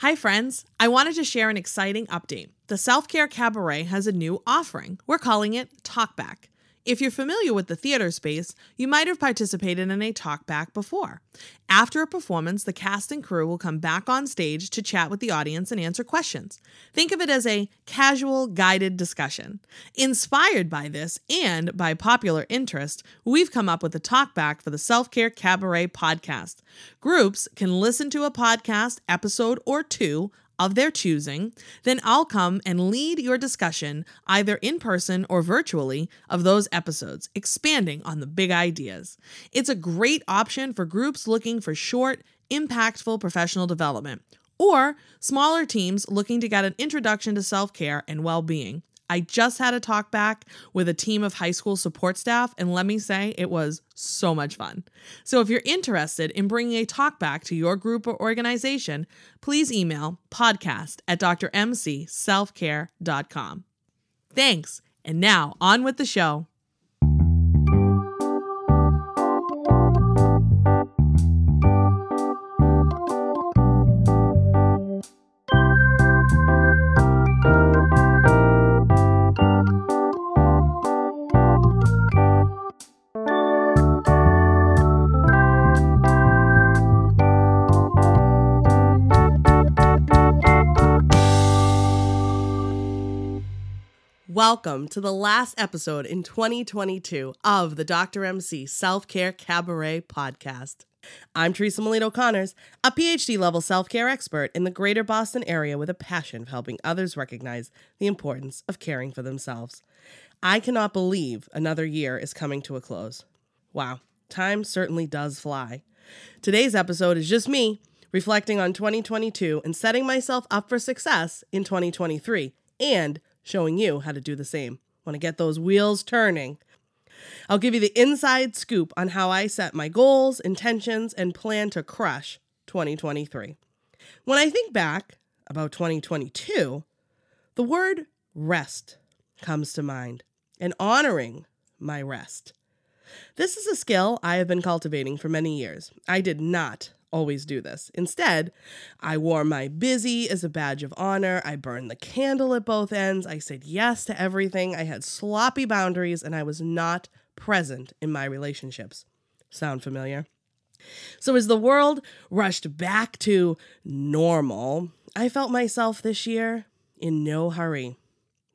Hi, friends. I wanted to share an exciting update. The Self Care Cabaret has a new offering. We're calling it Talkback. If you're familiar with the theater space, you might have participated in a talkback before. After a performance, the cast and crew will come back on stage to chat with the audience and answer questions. Think of it as a casual, guided discussion. Inspired by this and by popular interest, we've come up with a talkback for the Self Care Cabaret podcast. Groups can listen to a podcast episode or two of their choosing, then I'll come and lead your discussion, either in person or virtually, of those episodes, expanding on the big ideas. It's a great option for groups looking for short, impactful professional development, or smaller teams looking to get an introduction to self care and well being. I just had a talk back with a team of high school support staff, and let me say, it was so much fun. So, if you're interested in bringing a talk back to your group or organization, please email podcast at drmcselfcare.com. Thanks, and now on with the show. Welcome to the last episode in 2022 of the Dr. MC Self Care Cabaret podcast. I'm Teresa Melito Conners, a PhD level self care expert in the greater Boston area with a passion for helping others recognize the importance of caring for themselves. I cannot believe another year is coming to a close. Wow, time certainly does fly. Today's episode is just me reflecting on 2022 and setting myself up for success in 2023 and showing you how to do the same. Want to get those wheels turning? I'll give you the inside scoop on how I set my goals, intentions, and plan to crush 2023. When I think back about 2022, the word rest comes to mind and honoring my rest. This is a skill I have been cultivating for many years. I did not always do this. Instead, I wore my busy as a badge of honor. I burned the candle at both ends. I said yes to everything. I had sloppy boundaries and I was not present in my relationships. Sound familiar? So, as the world rushed back to normal, I felt myself this year in no hurry.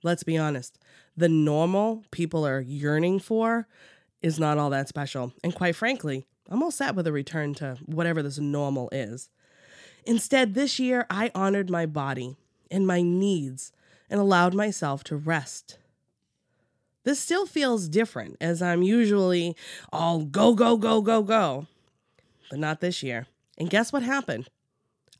Let's be honest, the normal people are yearning for is not all that special. And quite frankly, I'm all set with a return to whatever this normal is. Instead, this year I honored my body and my needs and allowed myself to rest. This still feels different as I'm usually all go, go, go, go, go, but not this year. And guess what happened?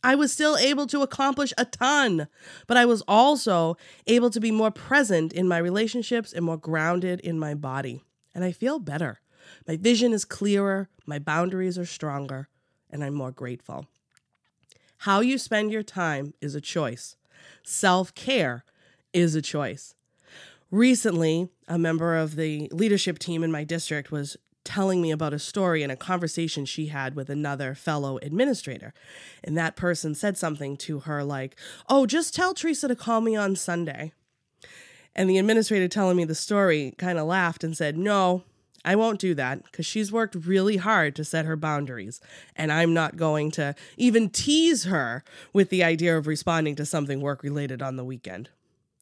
I was still able to accomplish a ton, but I was also able to be more present in my relationships and more grounded in my body. And I feel better. My vision is clearer, my boundaries are stronger, and I'm more grateful. How you spend your time is a choice. Self care is a choice. Recently, a member of the leadership team in my district was telling me about a story and a conversation she had with another fellow administrator. And that person said something to her like, Oh, just tell Teresa to call me on Sunday. And the administrator telling me the story kind of laughed and said, No, I won't do that because she's worked really hard to set her boundaries. And I'm not going to even tease her with the idea of responding to something work related on the weekend.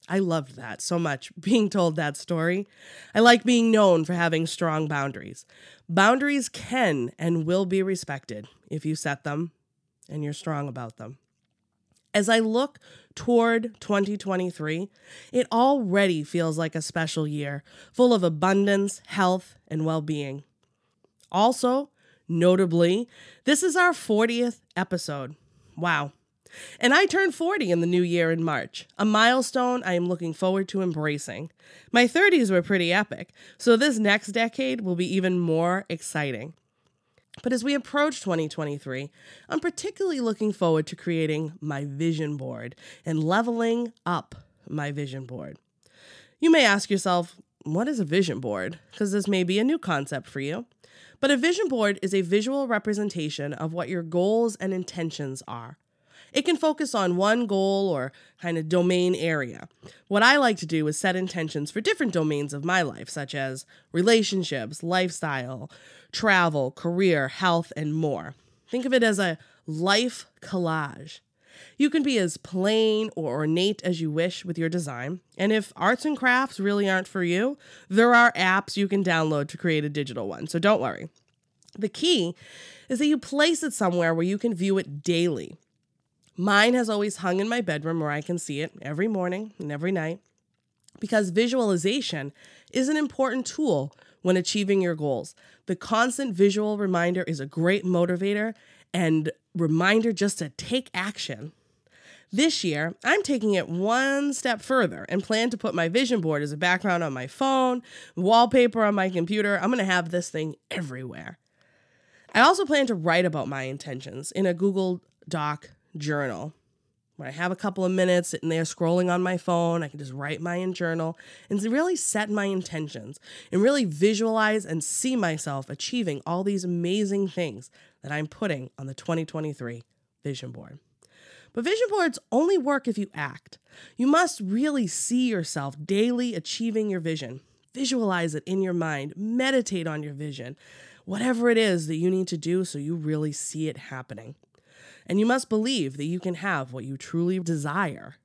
I loved that so much, being told that story. I like being known for having strong boundaries. Boundaries can and will be respected if you set them and you're strong about them. As I look toward 2023, it already feels like a special year, full of abundance, health, and well being. Also, notably, this is our 40th episode. Wow. And I turned 40 in the new year in March, a milestone I am looking forward to embracing. My 30s were pretty epic, so this next decade will be even more exciting. But as we approach 2023, I'm particularly looking forward to creating my vision board and leveling up my vision board. You may ask yourself, what is a vision board? Because this may be a new concept for you. But a vision board is a visual representation of what your goals and intentions are. It can focus on one goal or kind of domain area. What I like to do is set intentions for different domains of my life, such as relationships, lifestyle, travel, career, health, and more. Think of it as a life collage. You can be as plain or ornate as you wish with your design. And if arts and crafts really aren't for you, there are apps you can download to create a digital one. So don't worry. The key is that you place it somewhere where you can view it daily. Mine has always hung in my bedroom where I can see it every morning and every night because visualization is an important tool when achieving your goals. The constant visual reminder is a great motivator and reminder just to take action. This year, I'm taking it one step further and plan to put my vision board as a background on my phone, wallpaper on my computer. I'm going to have this thing everywhere. I also plan to write about my intentions in a Google Doc journal. When I have a couple of minutes sitting there scrolling on my phone, I can just write my own journal and really set my intentions and really visualize and see myself achieving all these amazing things that I'm putting on the 2023 vision board. But vision boards only work if you act. You must really see yourself daily achieving your vision. Visualize it in your mind, meditate on your vision, whatever it is that you need to do so you really see it happening. And you must believe that you can have what you truly desire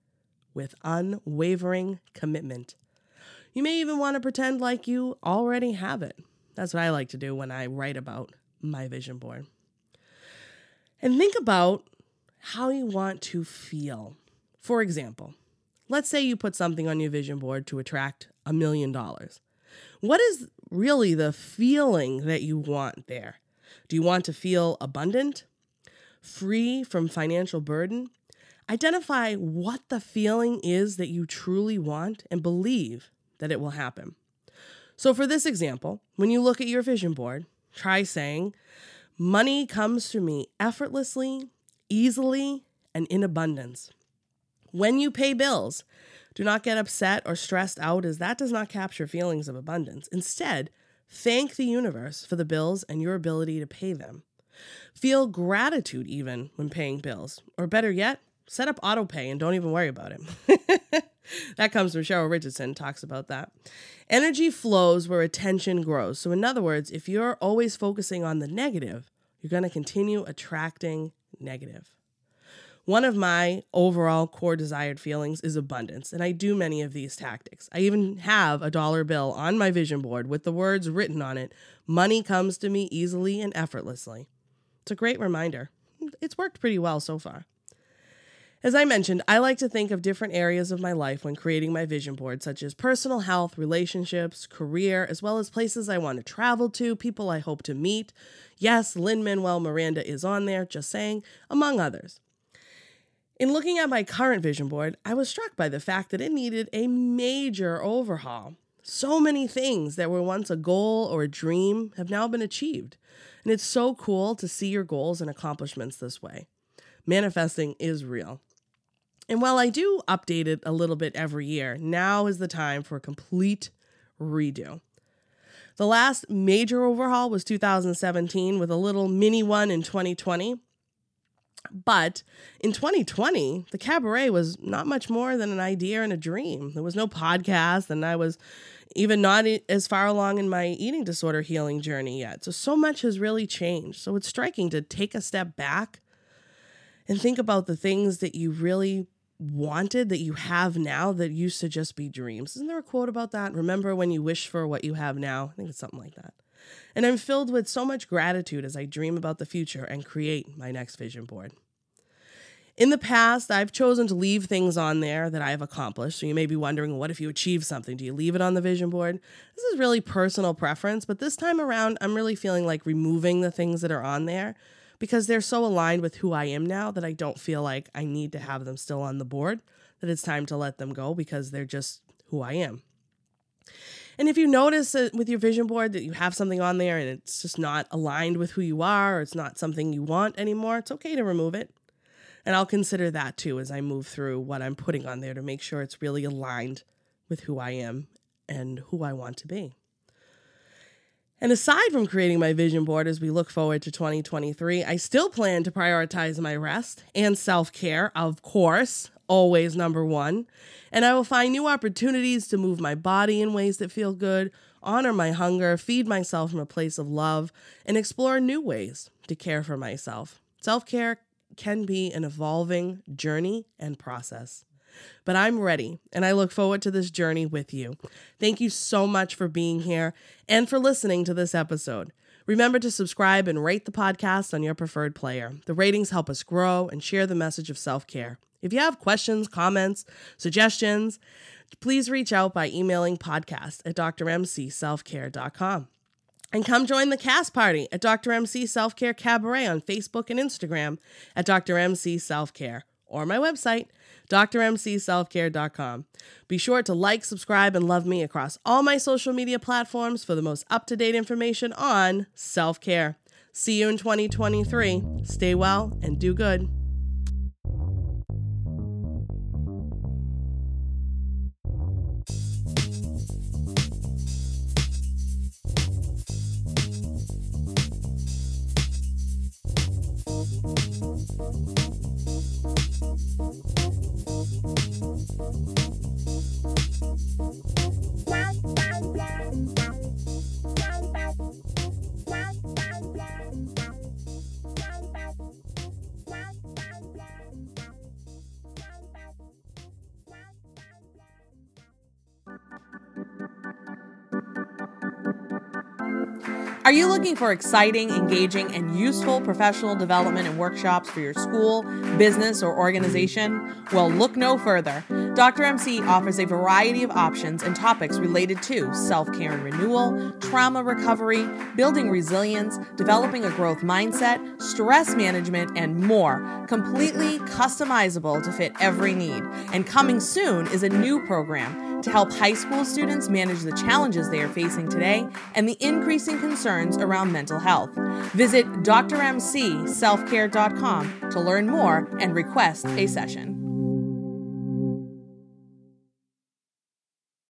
with unwavering commitment. You may even want to pretend like you already have it. That's what I like to do when I write about my vision board. And think about how you want to feel. For example, let's say you put something on your vision board to attract a million dollars. What is really the feeling that you want there? Do you want to feel abundant, free from financial burden? Identify what the feeling is that you truly want and believe that it will happen. So, for this example, when you look at your vision board, try saying, Money comes to me effortlessly easily and in abundance. When you pay bills, do not get upset or stressed out, as that does not capture feelings of abundance. Instead, thank the universe for the bills and your ability to pay them. Feel gratitude even when paying bills, or better yet, set up auto pay and don't even worry about it. that comes from Cheryl Richardson, talks about that. Energy flows where attention grows. So, in other words, if you're always focusing on the negative, you're going to continue attracting negative. One of my overall core desired feelings is abundance, and I do many of these tactics. I even have a dollar bill on my vision board with the words written on it Money comes to me easily and effortlessly. It's a great reminder. It's worked pretty well so far. As I mentioned, I like to think of different areas of my life when creating my vision board, such as personal health, relationships, career, as well as places I want to travel to, people I hope to meet. Yes, Lin Manuel Miranda is on there, just saying, among others. In looking at my current vision board, I was struck by the fact that it needed a major overhaul. So many things that were once a goal or a dream have now been achieved. And it's so cool to see your goals and accomplishments this way. Manifesting is real. And while I do update it a little bit every year, now is the time for a complete redo. The last major overhaul was 2017 with a little mini one in 2020. But in 2020, the cabaret was not much more than an idea and a dream. There was no podcast, and I was even not as far along in my eating disorder healing journey yet. So, so much has really changed. So, it's striking to take a step back and think about the things that you really wanted that you have now that used to just be dreams. Isn't there a quote about that? Remember when you wish for what you have now? I think it's something like that. And I'm filled with so much gratitude as I dream about the future and create my next vision board. In the past, I've chosen to leave things on there that I have accomplished. So you may be wondering, what if you achieve something? Do you leave it on the vision board? This is really personal preference, but this time around, I'm really feeling like removing the things that are on there because they're so aligned with who I am now that I don't feel like I need to have them still on the board, that it's time to let them go because they're just who I am. And if you notice with your vision board that you have something on there and it's just not aligned with who you are or it's not something you want anymore, it's okay to remove it. And I'll consider that too as I move through what I'm putting on there to make sure it's really aligned with who I am and who I want to be. And aside from creating my vision board as we look forward to 2023, I still plan to prioritize my rest and self care, of course, always number one. And I will find new opportunities to move my body in ways that feel good, honor my hunger, feed myself from a place of love, and explore new ways to care for myself. Self care can be an evolving journey and process. But I'm ready and I look forward to this journey with you. Thank you so much for being here and for listening to this episode. Remember to subscribe and rate the podcast on your preferred player. The ratings help us grow and share the message of self care. If you have questions, comments, suggestions, please reach out by emailing podcast at drmcselfcare.com. And come join the cast party at Dr. MC Self Care Cabaret on Facebook and Instagram at Dr. MC Self Care or my website, drmcselfcare.com. Be sure to like, subscribe, and love me across all my social media platforms for the most up to date information on self care. See you in 2023. Stay well and do good. Are you looking for exciting, engaging, and useful professional development and workshops for your school, business, or organization? Well, look no further. Dr. MC offers a variety of options and topics related to self care and renewal, trauma recovery, building resilience, developing a growth mindset, stress management, and more, completely customizable to fit every need. And coming soon is a new program to help high school students manage the challenges they are facing today and the increasing concerns around mental health. Visit drmcselfcare.com to learn more and request a session.